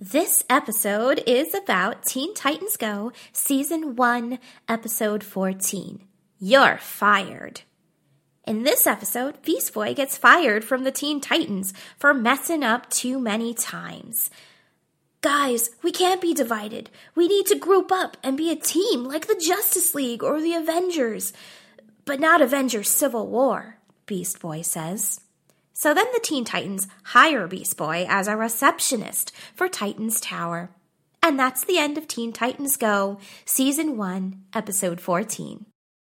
This episode is about Teen Titans Go, Season 1, Episode 14. You're fired. In this episode, Beast Boy gets fired from the Teen Titans for messing up too many times. Guys, we can't be divided. We need to group up and be a team like the Justice League or the Avengers. But not Avengers Civil War, Beast Boy says. So then the Teen Titans hire Beast Boy as a receptionist for Titans Tower. And that's the end of Teen Titans Go, Season 1, Episode 14.